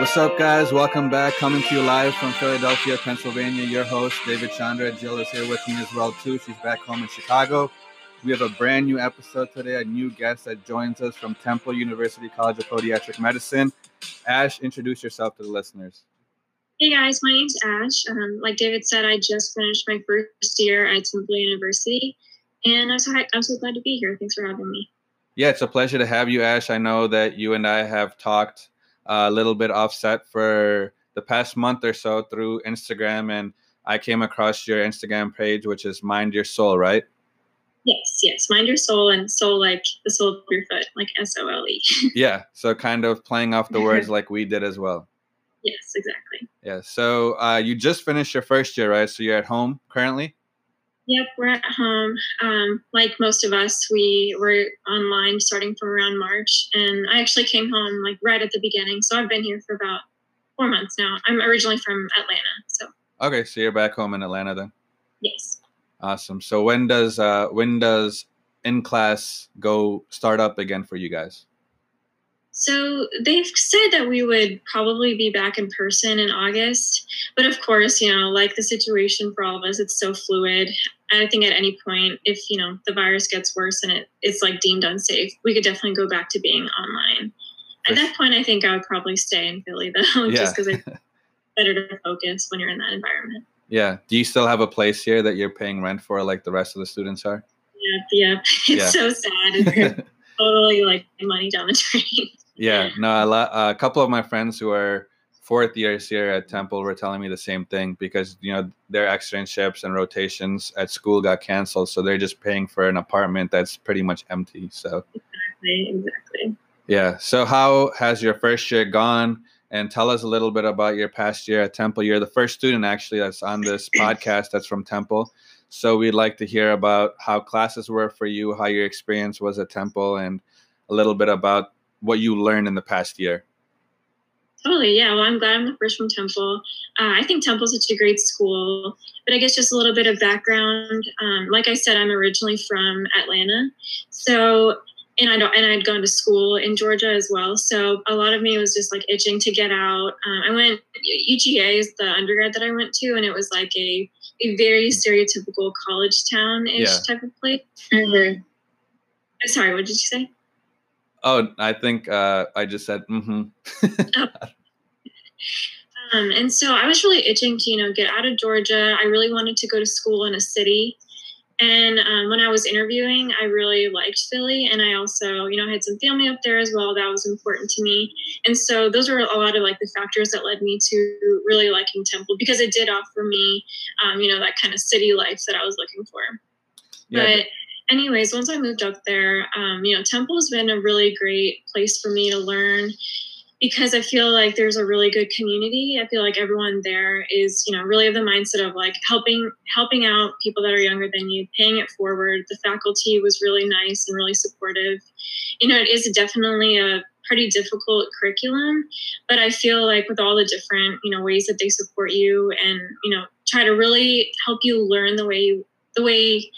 What's up, guys? Welcome back. Coming to you live from Philadelphia, Pennsylvania. Your host, David Chandra. Jill is here with me as well, too. She's back home in Chicago. We have a brand new episode today, a new guest that joins us from Temple University College of Podiatric Medicine. Ash, introduce yourself to the listeners. Hey guys, my name's Ash. Um, like David said, I just finished my first year at Temple University, and I'm so, I'm so glad to be here. Thanks for having me. Yeah, it's a pleasure to have you, Ash. I know that you and I have talked a little bit offset for the past month or so through Instagram, and I came across your Instagram page, which is Mind Your Sole, right? Yes, yes. Mind your sole and soul like the sole of your foot, like S O L E. yeah. So kind of playing off the words like we did as well. Yes, exactly. Yeah. So uh, you just finished your first year, right? So you're at home currently? Yep, we're at home. Um, like most of us, we were online starting from around March, and I actually came home like right at the beginning. So I've been here for about four months now. I'm originally from Atlanta, so. Okay, so you're back home in Atlanta then. Yes. Awesome. So when does uh, when does in class go start up again for you guys? So they've said that we would probably be back in person in August. But of course, you know, like the situation for all of us, it's so fluid. I think at any point, if, you know, the virus gets worse and it, it's like deemed unsafe, we could definitely go back to being online. At that point, I think I would probably stay in Philly though, yeah. just because it's better to focus when you're in that environment. Yeah. Do you still have a place here that you're paying rent for like the rest of the students are? Yeah. Yeah. It's yeah. so sad. totally like money down the drain. Yeah, no, a, lot, a couple of my friends who are fourth years here at Temple were telling me the same thing because you know their externships and rotations at school got canceled, so they're just paying for an apartment that's pretty much empty. So exactly, exactly. Yeah. So how has your first year gone? And tell us a little bit about your past year at Temple. You're the first student actually that's on this podcast that's from Temple. So we'd like to hear about how classes were for you, how your experience was at Temple, and a little bit about what you learned in the past year. Totally, yeah. Well, I'm glad I'm the first from Temple. Uh, I think Temple's such a great school, but I guess just a little bit of background. Um, like I said, I'm originally from Atlanta, so and I don't, and I'd gone to school in Georgia as well. So a lot of me was just like itching to get out. Um, I went UGA is the undergrad that I went to, and it was like a a very stereotypical college town ish yeah. type of place. Mm-hmm. Sorry, what did you say? Oh, I think uh, I just said mm-hmm. oh. um, and so I was really itching to, you know, get out of Georgia. I really wanted to go to school in a city. And um, when I was interviewing, I really liked Philly. And I also, you know, had some family up there as well. That was important to me. And so those were a lot of like the factors that led me to really liking Temple because it did offer me, um, you know, that kind of city life that I was looking for. Yeah. But anyways, once I moved up there, um, you know, Temple has been a really great place for me to learn because I feel like there's a really good community. I feel like everyone there is, you know, really of the mindset of like helping helping out people that are younger than you, paying it forward. The faculty was really nice and really supportive. You know, it is definitely a pretty difficult curriculum, but I feel like with all the different, you know, ways that they support you and, you know, try to really help you learn the way you the way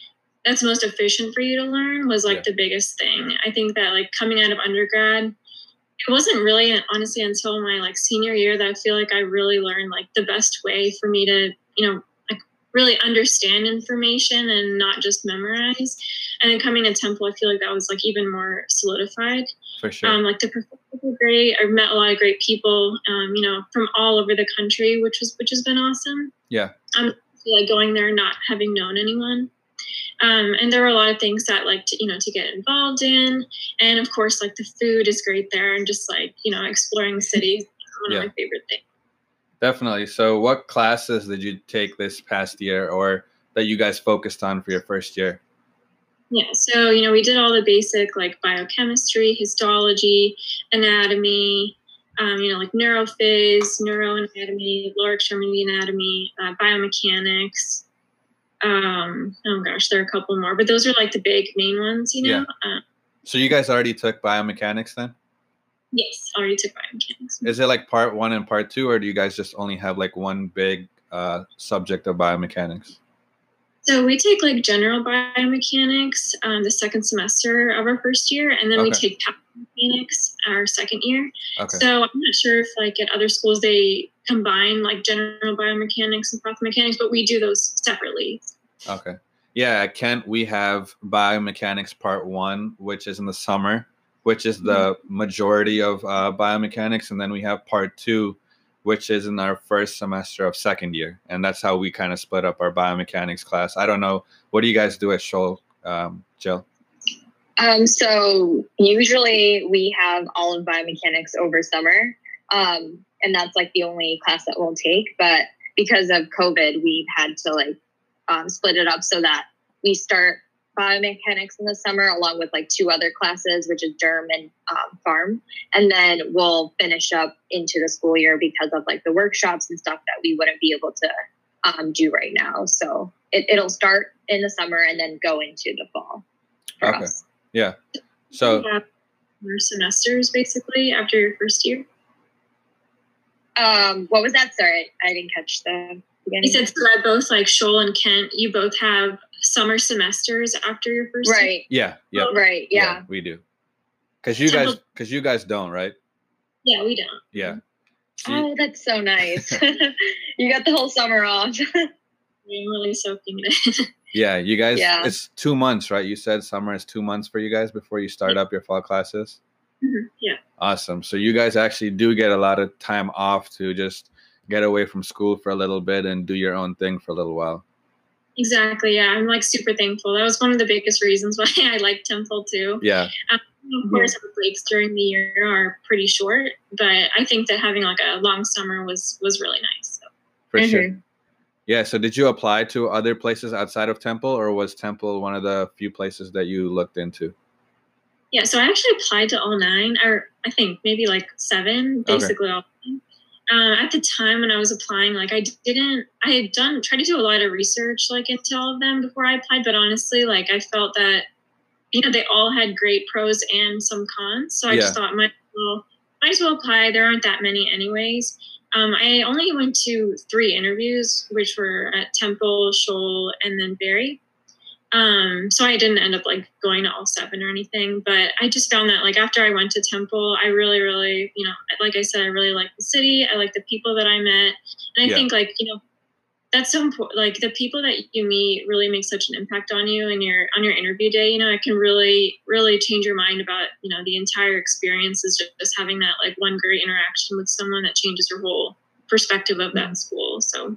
that's most efficient for you to learn was like yeah. the biggest thing. I think that like coming out of undergrad, it wasn't really honestly until my like senior year that I feel like I really learned like the best way for me to, you know, like really understand information and not just memorize. And then coming to Temple, I feel like that was like even more solidified. For sure. Um, like the professors were great. I've met a lot of great people, um, you know, from all over the country, which was which has been awesome. Yeah. I'm like going there not having known anyone. Um, and there were a lot of things that like to, you know to get involved in. And of course like the food is great there and just like you know exploring the city one yeah. of my favorite things. Definitely. So what classes did you take this past year or that you guys focused on for your first year? Yeah so you know we did all the basic like biochemistry histology anatomy um, you know, like neurophys, neuroanatomy, lower extremity anatomy, uh, biomechanics, um, oh gosh, there are a couple more, but those are like the big main ones, you know. Yeah. Um, so you guys already took biomechanics then? Yes, already took biomechanics. Is it like part one and part two, or do you guys just only have like one big uh, subject of biomechanics? So we take like general biomechanics um, the second semester of our first year, and then okay. we take biomechanics our second year. Okay. So I'm not sure if like at other schools they combine like general biomechanics and process mechanics, but we do those separately. Okay. Yeah, at Kent we have biomechanics part one, which is in the summer, which is the majority of uh, biomechanics, and then we have part two, which is in our first semester of second year, and that's how we kind of split up our biomechanics class. I don't know, what do you guys do at Scholl, um, Jill? Um, so usually we have all of biomechanics over summer, um, and that's like the only class that we'll take. But because of COVID, we've had to like um, split it up so that we start biomechanics in the summer along with like two other classes, which is derm and um, pharm, and then we'll finish up into the school year because of like the workshops and stuff that we wouldn't be able to um, do right now. So it, it'll start in the summer and then go into the fall. for Okay. us. Yeah. So You have your semesters basically after your first year. Um, what was that? Sorry, I didn't catch the beginning. You said so that both like Scholl and Kent, you both have summer semesters after your first year. right, yeah, yeah, right, yeah. we do. Because you Temple- guys, because you guys don't, right? Yeah, we don't. Yeah. See- Oh, that's so nice. you got the whole summer off. I'm really soaking it. Yeah, you guys. Yeah. It's two months, right? You said summer is two months for you guys before you start up your fall classes. Mhm, yeah. Awesome. So you guys actually do get a lot of time off to just get away from school for a little bit and do your own thing for a little while. Exactly. Yeah, I'm like super thankful. That was one of the biggest reasons why I like Temple too. Yeah. Of course, our breaks during the year are pretty short, but I think that having like a long summer was was really nice. So. For sure. Mhm. Yeah. So did you apply to other places outside of Temple, or was Temple one of the few places that you looked into? Yeah, so I actually applied to all nine, or I think maybe like seven, Okay. basically all. Uh, at the time when I was applying, like I didn't, I had done tried to do a lot of research like into all of them before I applied, but honestly, like I felt that you know they all had great pros and some cons, so I just thought might as well might as well apply. There aren't that many anyways. Um, I only went to three interviews, which were at Temple, Scholl, and then Barry. Um, so I didn't end up like going to all seven or anything, but I just found that like after I went to Temple, I really, really, you know, like I said, I really like the city. I like the people that I met, and I Yeah. think like you know, that's so important. Like the people that you meet really make such an impact on you and your on your interview day. You know, it can really, really change your mind about you know the entire experience. Is just, just having that like one great interaction with someone that changes your whole perspective of that school. So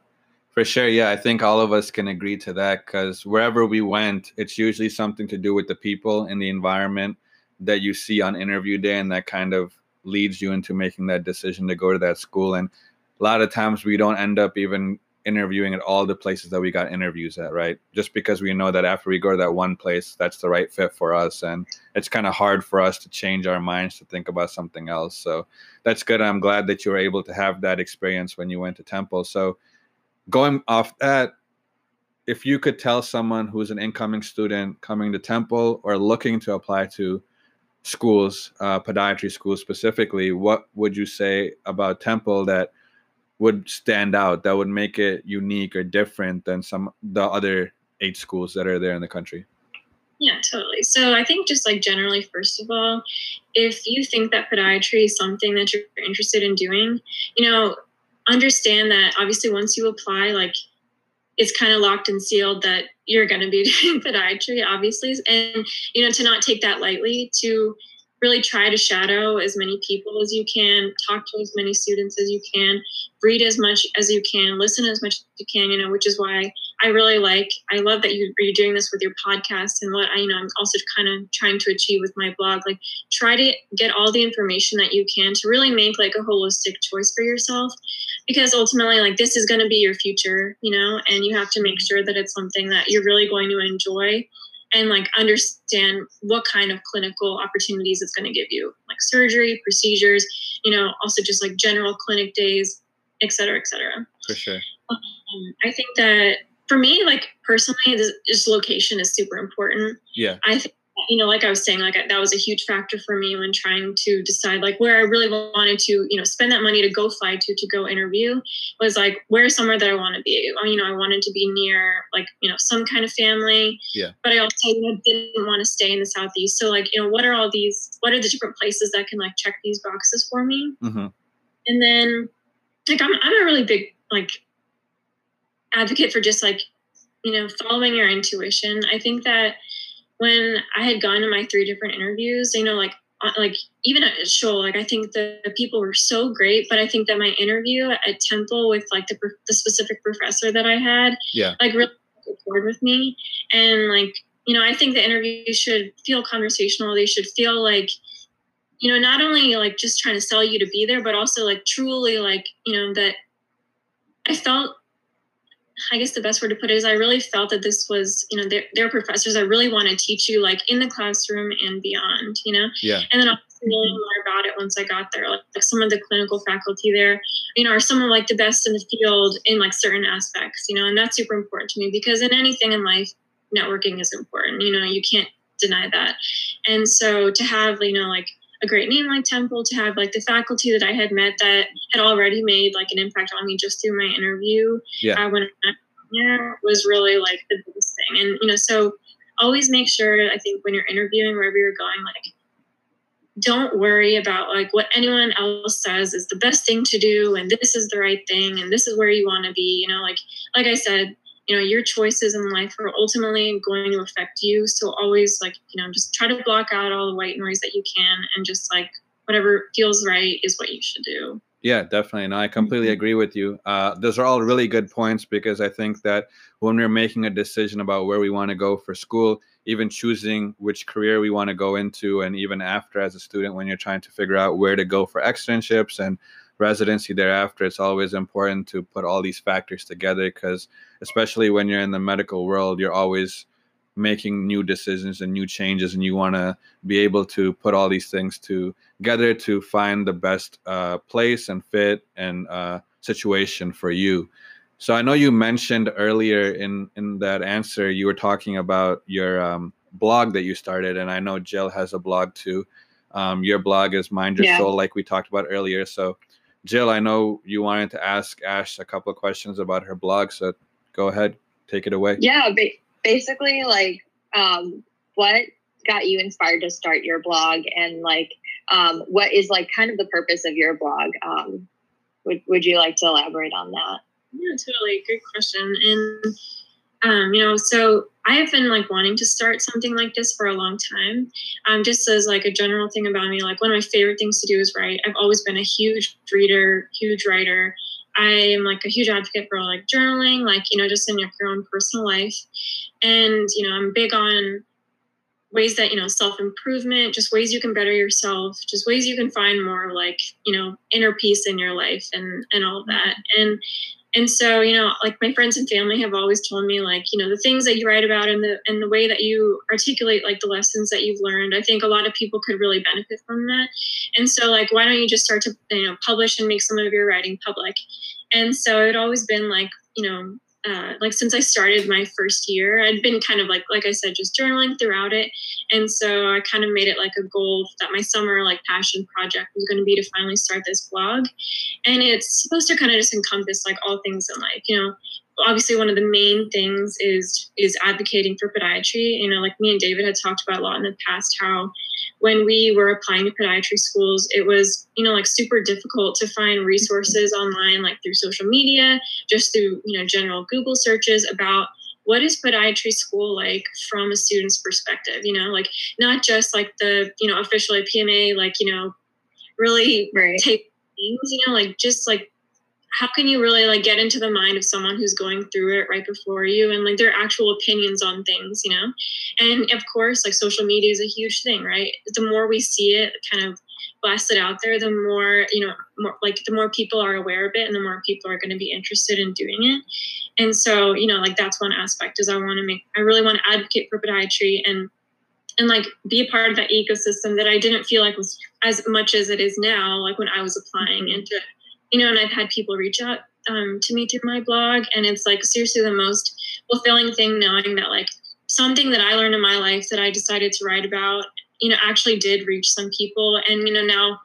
For sure, yeah, I think all of us can agree to that because wherever we went, it's usually something to do with the people and the environment that you see on interview day, and that kind of leads you into making that decision to go to that school. And a lot of times we don't end up even interviewing at all the places that we got interviews at, right? Just because we know that after we go to that one place, that's the right fit for us. And it's kind of hard for us to change our minds to think about something else. So that's good. I'm glad that you were able to have that experience when you went to Temple. So going off that, if you could tell someone who's an incoming student coming to Temple or looking to apply to schools, uh, podiatry schools specifically, what would you say about Temple that would stand out, that would make it unique or different than some the other eight schools that are there in the country? Yeah, totally. So I think just like generally, first of all, if you think that podiatry is something that you're interested in doing, you know, understand that obviously once you apply, like it's kind of locked and sealed that you're going to be doing podiatry, obviously. And, you know, to not take that lightly, to really try to shadow as many people as you can, talk to as many students as you can, read as much as you can, listen as much as you can, you know, which is why I really like, I love that you, you're doing this with your podcast and what I, you know, I'm also kind of trying to achieve with my blog. Like, try to get all the information that you can to really make like a holistic choice for yourself because ultimately, like, this is going to be your future, you know, and you have to make sure that it's something that you're really going to enjoy and like understand what kind of clinical opportunities it's going to give you like surgery procedures you know also just like general clinic days et cetera et cetera For sure. um, i think that for me like personally this, this location is super important Yeah. i think you know, like I was saying, like that was a huge factor for me when trying to decide like where I really wanted to, you know, spend that money to go fly to to go interview was like where's somewhere that I want to be. You know, I wanted to be near like you know some kind of family. Yeah. But I also you know, didn't want to stay in the southeast. So like you know, what are all these? What are the different places that can like check these boxes for me? Mm-hmm. And then like I'm I'm a really big like advocate for just like you know following your intuition. I think that when I had gone to my three different interviews, you know, like uh, like even at Scholl, like I think the, the, people were so great, but I think that my interview at Temple with like the, the specific professor that I had, yeah, like really accord with me, and like you know, I think the interviews should feel conversational. They should feel like you know not only like just trying to sell you to be there, but also like truly like you know that I felt I guess the best word to put it is I really felt that this was, you know, their, their professors that really want to teach you like in the classroom and beyond, you know? Yeah. And then I'll learn more about it once I got there. Like, like some of the clinical faculty there, you know, are some of like the best in the field in like certain aspects, you know, and that's super important to me because in anything in life, networking is important. You know, you can't deny that. And so to have, you know, like a great name like Temple, to have like the faculty that I had met that had already made like an impact on me just through my interview. Yeah. Uh, when I there was really like the biggest thing. And, you know, so always make sure, I think, when you're interviewing, wherever you're going, like, don't worry about like what anyone else says is the best thing to do and this is the right thing and this is where you want to be you know like like i said you know your choices in life are ultimately going to affect you so always like you know just try to block out all the white noise that you can and just like whatever feels right is what you should do yeah, definitely. No, I completely Mhm. agree with you. Uh, those are all really good points because I think that when we're making a decision about where we want to go for school, even choosing which career we want to go into, and even after as a student, when you're trying to figure out where to go for externships and residency thereafter, it's always important to put all these factors together because, especially when you're in the medical world, you're always making new decisions and new changes and you want to be able to put all these things together to find the best uh, place and fit and uh, situation for you. So i know you mentioned earlier in in that answer you were talking about your um, blog that you started and i know jill has a blog too. Um, your blog is mind your Yeah. soul like we talked about earlier. So jill i know you wanted to ask ash a couple of questions about her blog so go ahead take it away Yeah, ba- basically, like, um, what got you inspired to start your blog, and like, um, what is like kind of the purpose of your blog? Um, would Would you like to elaborate on that? Yeah, totally. Good question. And um, you know, so I have been like wanting to start something like this for a long time. Um, just as like a general thing about me, like one of my favorite things to do is write. I've always been a huge reader, huge writer. I am like a huge advocate for like journaling, like you know, just in your, your own personal life. And you know, I'm big on ways that you know self improvement, just ways you can better yourself, just ways you can find more like you know inner peace in your life and and all of that. And and so you know like my friends and family have always told me like you know the things that you write about and the and the way that you articulate like the lessons that you've learned i think a lot of people could really benefit from that. And so like why don't you just start to you know publish and make some of your writing public? And so it always been like you know uh, like since I started my first year, I'd been kind of like, like I said, just journaling throughout it. And so I kind of made it like a goal that my summer like passion project was going to be to finally start this blog. And it's supposed to kind of just encompass like all things in life, you know. Obviously, one of the main things is is advocating for podiatry. You know, like me and David had talked about a lot in the past, how when we were applying to podiatry schools, it was, you know, like super difficult to find resources online, like through social media, just through, you know, general Google searches about what is podiatry school like from a student's perspective, you know, like not just like the, you know, official PMA, like, you know, really Right. take things, you know, like just like how can you really like get into the mind of someone who's going through it right before you and like their actual opinions on things you know? And of course like social media is a huge thing right? The more we see it kind of blasted out there the more you know more like the more people are aware of it and the more people are going to be interested in doing it. And so you know like that's one aspect is i want to make i really want to advocate for podiatry and and like be a part of that ecosystem that i didn't feel like was as much as it is now like when i was applying mm-hmm. into you know, and I've had people reach out um, to me through my blog, and it's like seriously the most fulfilling thing knowing that like something that I learned in my life that I decided to write about, you know, actually did reach some people. And, you know, now,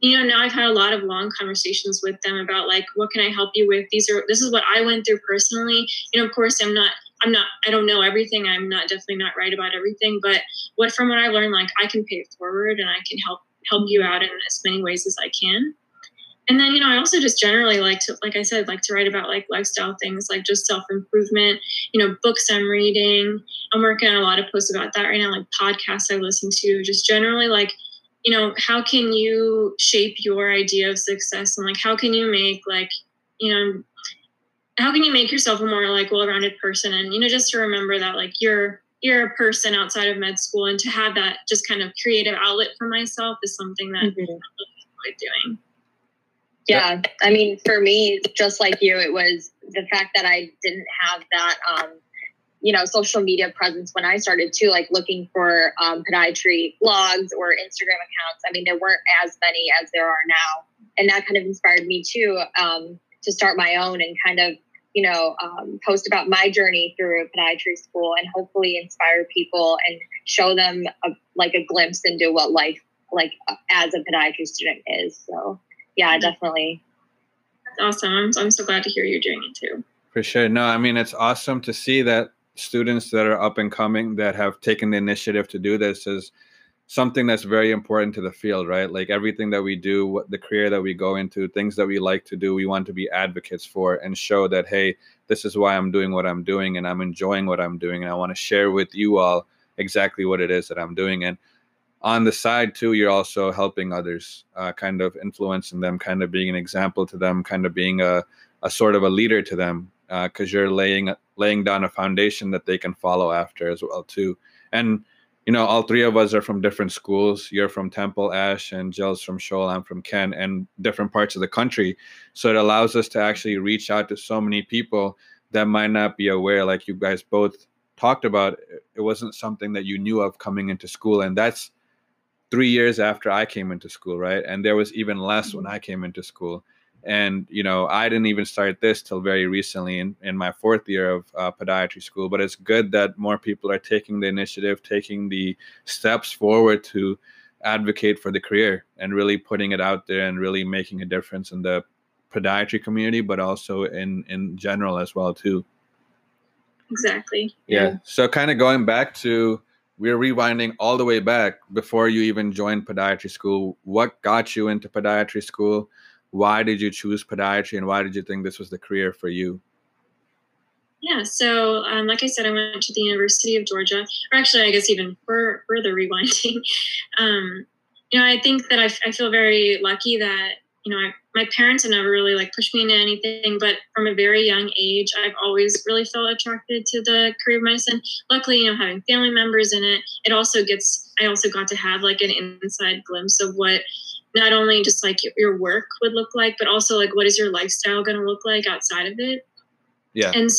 you know, now I've had a lot of long conversations with them about like, what can I help you with? These are, this is what I went through personally. You know, of course, I'm not, I'm not, I don't know everything. I'm not definitely not right about everything, but what from what I learned, like I can pay it forward and I can help, help you out in as many ways as I can and then you know i also just generally like to like i said like to write about like lifestyle things like just self-improvement you know books i'm reading. I'm working on a lot of posts about that right now like podcasts i listen to just generally like you know how can you shape your idea of success? And like how can you make like you know how can you make yourself a more like well-rounded person? And you know just to remember that like you're you're a person outside of med school and to have that just kind of creative outlet for myself is something that mm-hmm. i'm really doing yeah, I mean, for me, just like you, it was the fact that I didn't have that, um, you know, social media presence when I started too, like looking for um, podiatry blogs or Instagram accounts. I mean, there weren't as many as there are now, and that kind of inspired me too um, to start my own and kind of, you know, um, post about my journey through podiatry school and hopefully inspire people and show them a, like a glimpse into what life like as a podiatry student is. So yeah, mm-hmm. definitely. That's awesome. I'm, I'm so glad to hear you're doing it too. For sure. No, I mean, it's awesome to see that students that are up and coming that have taken the initiative to do this is something that's very important to the field, right? Like everything that we do, what the career that we go into, things that we like to do, we want to be advocates for and show that, hey, this is why I'm doing what I'm doing and I'm enjoying what I'm doing. And I want to share with you all exactly what it is that I'm doing. And on the side too you're also helping others uh, kind of influencing them kind of being an example to them kind of being a, a sort of a leader to them because uh, you're laying laying down a foundation that they can follow after as well too. And you know all three of us are from different schools. You're from temple ash and jill's from Scholl. I'm from Kent and different parts of the country. So it allows us to actually reach out to so many people that might not be aware like you guys both talked about. It wasn't something that you knew of coming into school and that's three years after I came into school, right? And there was even less when mm-hmm. I came into school. And, you know, I didn't even start this till very recently in, in my fourth year of uh, podiatry school. But it's good that more people are taking the initiative, taking the steps forward to advocate for the career and really putting it out there and really making a difference in the podiatry community, but also in, in general as well, too. Exactly. yeah. yeah. So kind of going back to we're rewinding all the way back before you even joined podiatry school. What got you into podiatry school? Why did you choose podiatry and why did you think this was the career for you? Yeah, so um, like I said, I went to the University of Georgia, or actually, I guess even further rewinding. Um, you know, I think that I feel very lucky that you know, I, my parents have never really like pushed me into anything, but from a very young age, I've always really felt attracted to the career of medicine. Luckily, you know, having family members in it, it also gets, I also got to have like an inside glimpse of what not only just like your work would look like, but also like what is your lifestyle going to look like outside of it. Yeah. And,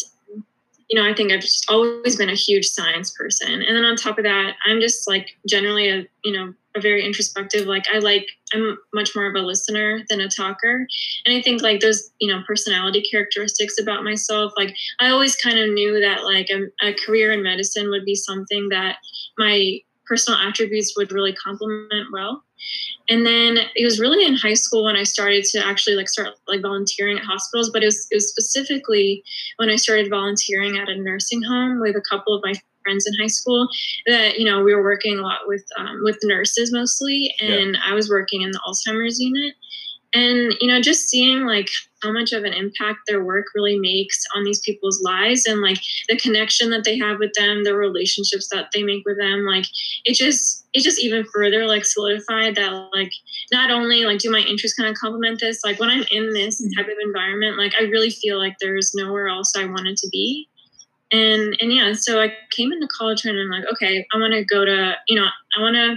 you know, I think I've just always been a huge science person. And then on top of that, I'm just like generally a, you know, very introspective. Like i like i'm much more of a listener than a talker. And i think like those you know personality characteristics about myself like i always kind of knew that like a, a career in medicine would be something that my personal attributes would really complement well. And then it was really in high school when I started to actually like start like volunteering at hospitals, but it was, it was specifically when I started volunteering at a nursing home with a couple of my friends in high school that you know we were working a lot with um, with nurses mostly, and yeah. I was working in the Alzheimer's unit, and you know just seeing like how much of an impact their work really makes on these people's lives and like the connection that they have with them the relationships that they make with them like it just it just even further like solidified that like not only like do my interests kind of complement this like when i'm in this mm-hmm. type of environment like i really feel like there's nowhere else i wanted to be and and yeah so i came into college and i'm like okay i want to go to you know i want to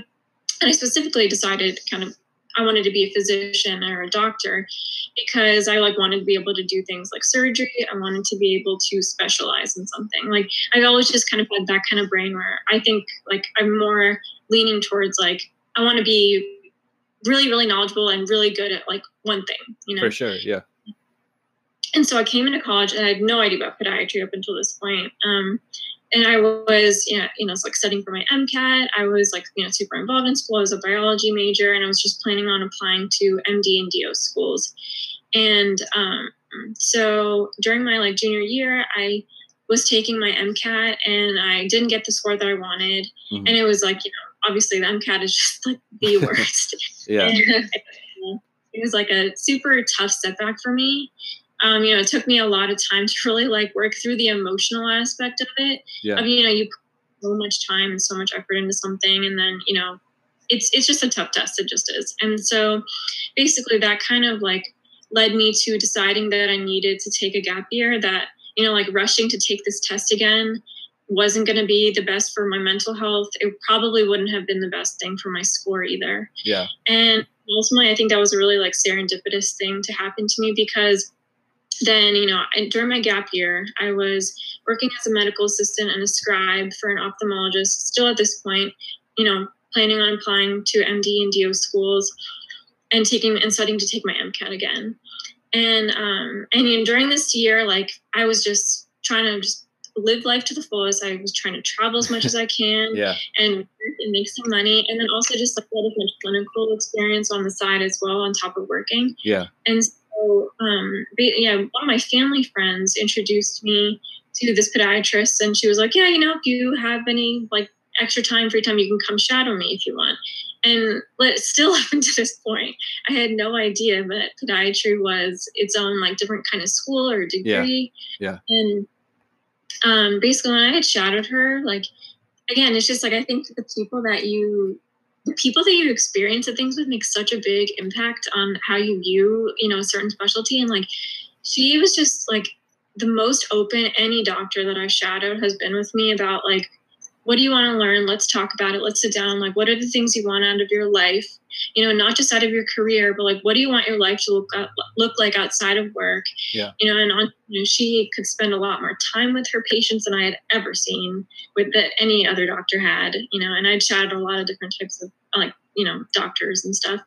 and i specifically decided kind of i wanted to be a physician or a doctor because i like wanted to be able to do things like surgery. I wanted to be able to specialize in something. Like i've always just kind of had that kind of brain where i think like i'm more leaning towards like i want to be really really knowledgeable and really good at like one thing you know? For sure yeah and so I came into college and I had no idea about podiatry up until this point. Um, and I was, you know, you know, it's like studying for my MCAT. I was like, you know, super involved in school. I was a biology major, and I was just planning on applying to MD and DO schools. And um, so during my like junior year, I was taking my MCAT, and I didn't get the score that I wanted. Mm-hmm. And it was like, you know, obviously the MCAT is just like the worst. yeah. And it was like a super tough setback for me um, you know, it took me a lot of time to really like work through the emotional aspect of it. Yeah. I mean, you know, you put so much time and so much effort into something, and then you know, it's it's just a tough test. It just is. And so, basically, that kind of like led me to deciding that I needed to take a gap year. That you know, like rushing to take this test again wasn't going to be the best for my mental health. It probably wouldn't have been the best thing for my score either. Yeah. And ultimately, I think that was a really like serendipitous thing to happen to me because then, you know, during my gap year, I was working as a medical assistant and a scribe for an ophthalmologist. Still at this point, you know, planning on applying to MD and DO schools and taking and studying to take my MCAT again. And um, and you know, during this year, like I was just trying to just live life to the fullest. I was trying to travel as much as I can, yeah, and, and make some money, and then also just like a lot of clinical experience on the side as well, on top of working. Yeah, and so um, yeah, one of my family friends introduced me to this podiatrist, and she was like, "Yeah, you know, if you have any like extra time, free time, you can come shadow me if you want." And still up until this point, I had no idea that podiatry was its own like different kind of school or degree. Yeah. yeah. And um, basically, when I had shadowed her, like again, it's just like I think the people that you people that you experience the things with make such a big impact on how you view, you know, a certain specialty. And like, she was just like the most open any doctor that I shadowed has been with me about like, what do you want to learn? Let's talk about it. Let's sit down. Like, what are the things you want out of your life? You know, not just out of your career, but like, what do you want your life to look look like outside of work? Yeah. You know, and on, you know, she could spend a lot more time with her patients than I had ever seen with that any other doctor had. You know, and I'd chatted a lot of different types of like you know doctors and stuff,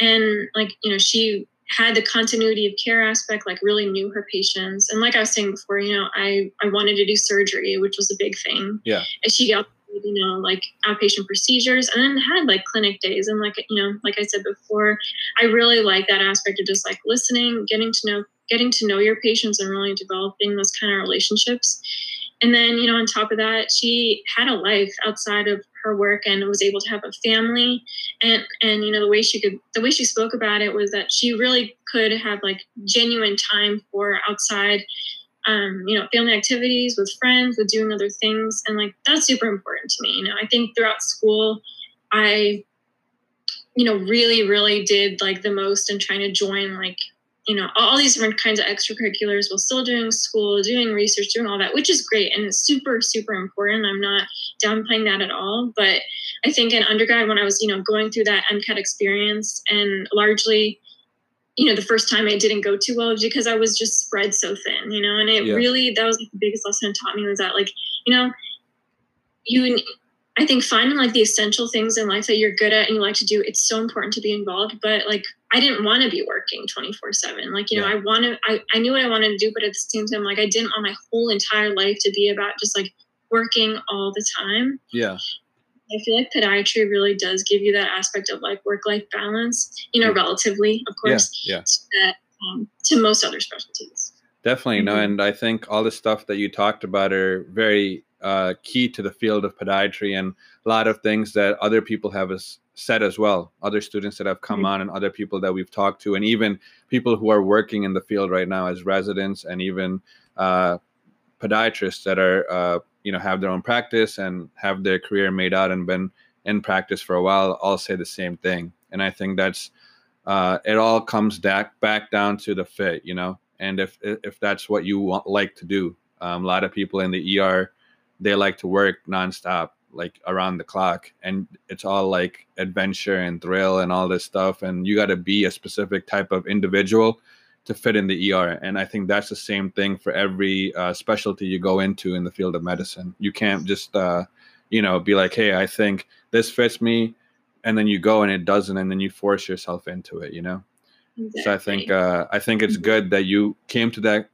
and like you know she had the continuity of care aspect like really knew her patients. And like i was saying before you know i i wanted to do surgery which was a big thing. Yeah. And she got you know like outpatient procedures and then had like clinic days. And like you know like i said before i really like that aspect of just like listening getting to know getting to know your patients and really developing those kind of relationships and then you know on top of that she had a life outside of her work and was able to have a family. And and you know the way she could the way she spoke about it was that she really could have like genuine time for outside um, you know family activities with friends with doing other things. And like that's super important to me. You know i think throughout school i you know really really did like the most in trying to join like you know all these different kinds of extracurriculars while still doing school doing research doing all that which is great and it's super super important i'm not downplaying that at all but i think in undergrad when i was you know going through that mcat experience and largely you know the first time i didn't go too well because i was just spread so thin you know and it yeah. really that was like the biggest lesson it taught me was that like you know you I think finding like the essential things in life that you're good at and you like to do, it's so important to be involved. But like, I didn't want to be working 24 seven. Like, you know, I wanted, I, I knew what I wanted to do, but at the same time, like I didn't want my whole entire life to be about just like working all the time. Yeah. I feel like podiatry really does give you that aspect of like work life balance, you know, yeah. relatively, of course, yeah, yeah. To, that, um, to most other specialties. Definitely. Mm-hmm. No, and I think all the stuff that you talked about are very uh, key to the field of podiatry and a lot of things that other people have as, said as well. Other students that have come mm-hmm. on and other people that we've talked to and even people who are working in the field right now as residents and even uh, podiatrists that are uh, you know have their own practice and have their career made out and been in practice for a while all say the same thing. And i think that's uh, it all comes back back down to the fit you know? And if if that's what you want like to do um, a lot of people in the er they like to work nonstop, like around the clock, and it's all like adventure and thrill and all this stuff. And you got to be a specific type of individual to fit in the ER. And I think that's the same thing for every uh, specialty you go into in the field of medicine. You can't just, uh, you know, be like, hey, I think this fits me, and then you go and it doesn't, and then you force yourself into it. You know. Exactly. So I think uh, I think it's mm-hmm. good that you came to that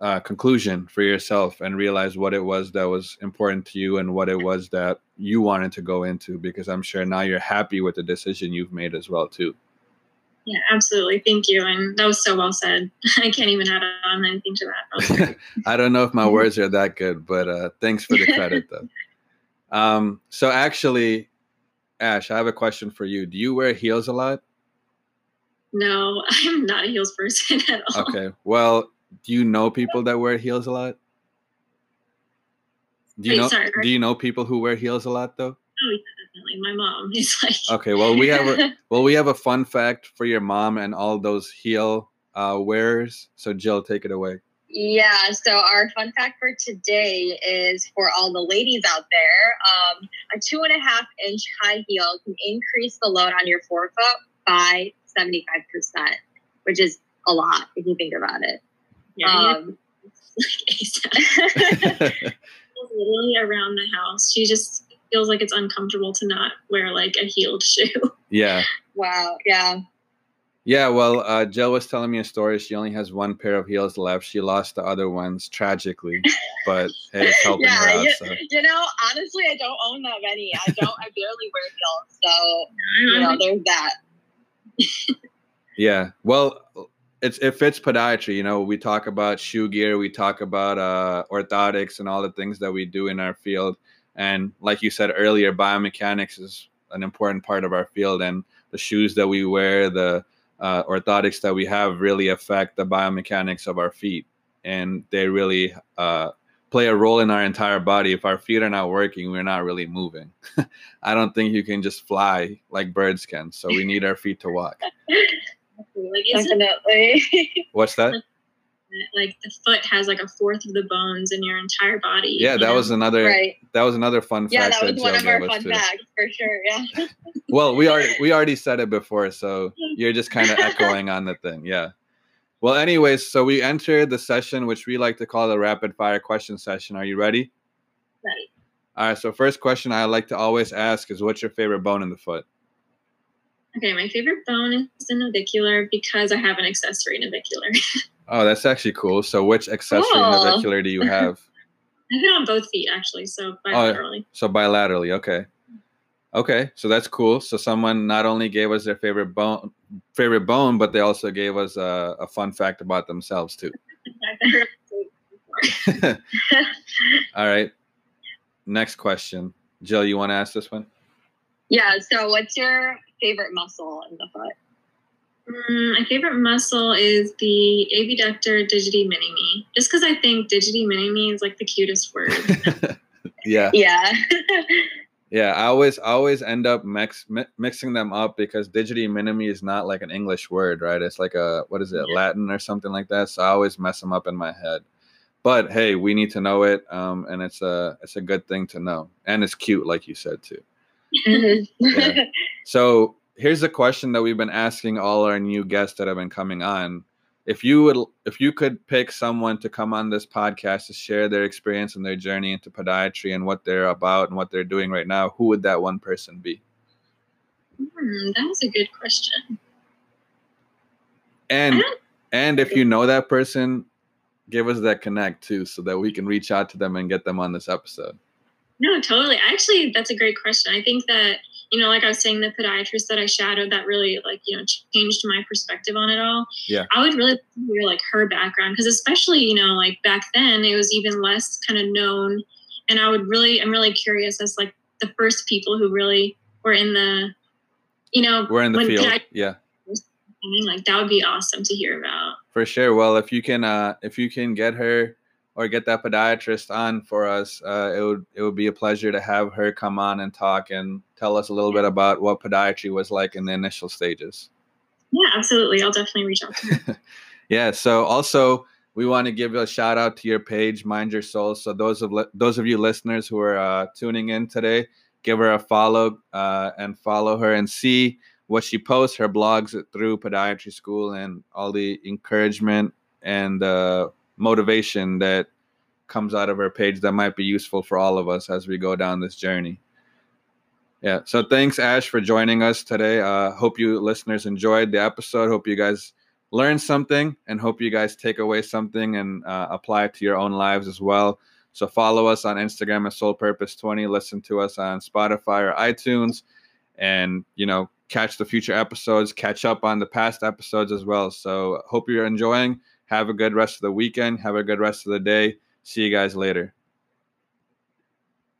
uh, conclusion for yourself and realize what it was that was important to you and what it was that you wanted to go into because i'm sure now you're happy with the decision you've made as well too. Yeah absolutely. Thank you and that was so well said. I can't even add on anything to that. I don't know if my words are that good but uh, thanks for the credit though. Um, so actually ash i have a question for you. Do you wear heels a lot? No i'm not a heels person at all. Okay. Well do you know people that wear heels a lot? Do you Wait, know sorry, do you know people who wear heels a lot though? Oh, yeah, definitely. My mom is like. Okay, well we have a well we have a fun fact for your mom and all those heel uh, wearers. So Jill, take it away. Yeah, so our fun fact for today is for all the ladies out there um, a two and a half inch high heel can increase the load on your forefoot by 75%, which is a lot if you think about it. Yeah, Um, like literally around the house. She just feels like it's uncomfortable to not wear like a heeled shoe. yeah. wow, yeah. Yeah, well, uh, Jill was telling me a story. She only has one pair of heels left. She lost the other ones tragically, but hey, it's helping her out. you, So. you know, honestly, I don't own that many. I don't, I barely wear heels. So, you know, there's that. Yeah. Well, it's it fits podiatry. You know, we talk about shoe gear, we talk about uh, orthotics, and all the things that we do in our field. And like you said earlier, biomechanics is an important part of our field, and the shoes that we wear, the uh, orthotics that we have, really affect the biomechanics of our feet, and they really uh, play a role in our entire body. If our feet are not working, we're not really moving. I don't think you can just fly like birds can. So we need our feet to walk. like, Definitely. What's that? like the foot has like a fourth of the bones in your entire body. Yeah, that know? was another right. that was another fun Yeah, fact that was one Jill of our fun too. facts for sure. Yeah. Well, we already we already said it before, so you're just kind of echoing on the thing. Yeah. Well, anyways, so we entered the session which we like to call the rapid fire question session. Are you ready? Ready. All right. So first question I like to always ask is, what's your favorite bone in the foot? Okay, my favorite bone is the navicular because I have an accessory navicular. Oh, that's actually cool. So which accessory Cool. navicular do you have? I hit on both feet actually, so bilaterally. Oh, so bilaterally, okay. Okay, so that's cool. So someone not only gave us their favorite bone, favorite bone, but they also gave us a, a fun fact about themselves too. All right. Next question, Jill. You want to ask this one? yeah. So, what's your favorite muscle in the foot? Mm, my favorite muscle is the abductor digiti minimi, just because I think digiti minimi is like the cutest word. yeah, Yeah. yeah. I always, I always end up mix, mi- mixing them up because digiti minimi is not like an English word, right? It's like a what is it, Yeah. Latin or something like that. So I always mess them up in my head. But hey, we need to know it, um, and it's a it's a good thing to know, and it's cute, like you said too. Mhm. Yeah. So here's a question that we've been asking all our new guests that have been coming on. If you would, if you could pick someone to come on this podcast to share their experience and their journey into podiatry and what they're about and what they're doing right now, who would that one person be? Hmm, that was a good question. And and if you know that person, give us that connect too, so that we can reach out to them and get them on this episode. No, totally. Actually, that's a great question. I think that, you know, like I was saying, the podiatrist that I shadowed that really, like, you know, changed my perspective on it all. Yeah. I would really hear, like, her background because, especially, you know, like back then, it was even less kind of known. And I would really, I'm really curious as, like, the first people who really were in the, you know, We're in the field, podiatry yeah. like, that would be awesome to hear about. For sure. Well, if you can, uh, if you can get her or get that podiatrist on for us, uh, it would it would be a pleasure to have her come on and talk and tell us a little bit about what podiatry was like in the initial stages. Yeah, absolutely. I'll definitely reach out to her. Yeah. So also we want to give a shout out to your page, Mind Your Sole. So those of li- those of you listeners who are uh, tuning in today, give her a follow uh, and follow her and see what she posts, her blogs through podiatry school, and all the encouragement and uh, motivation that comes out of her page that might be useful for all of us as we go down this journey. Yeah. So thanks, Ash, for joining us today. Uh, hope you listeners enjoyed the episode. Hope you guys learned something and hope you guys take away something and uh, apply it to your own lives as well. So follow us on Instagram at Sole Purpose 20. Listen to us on Spotify or iTunes, and you know catch the future episodes. Catch up on the past episodes as well. So hope you're enjoying. Have a good rest of the weekend. Have a good rest of the day. See you guys later.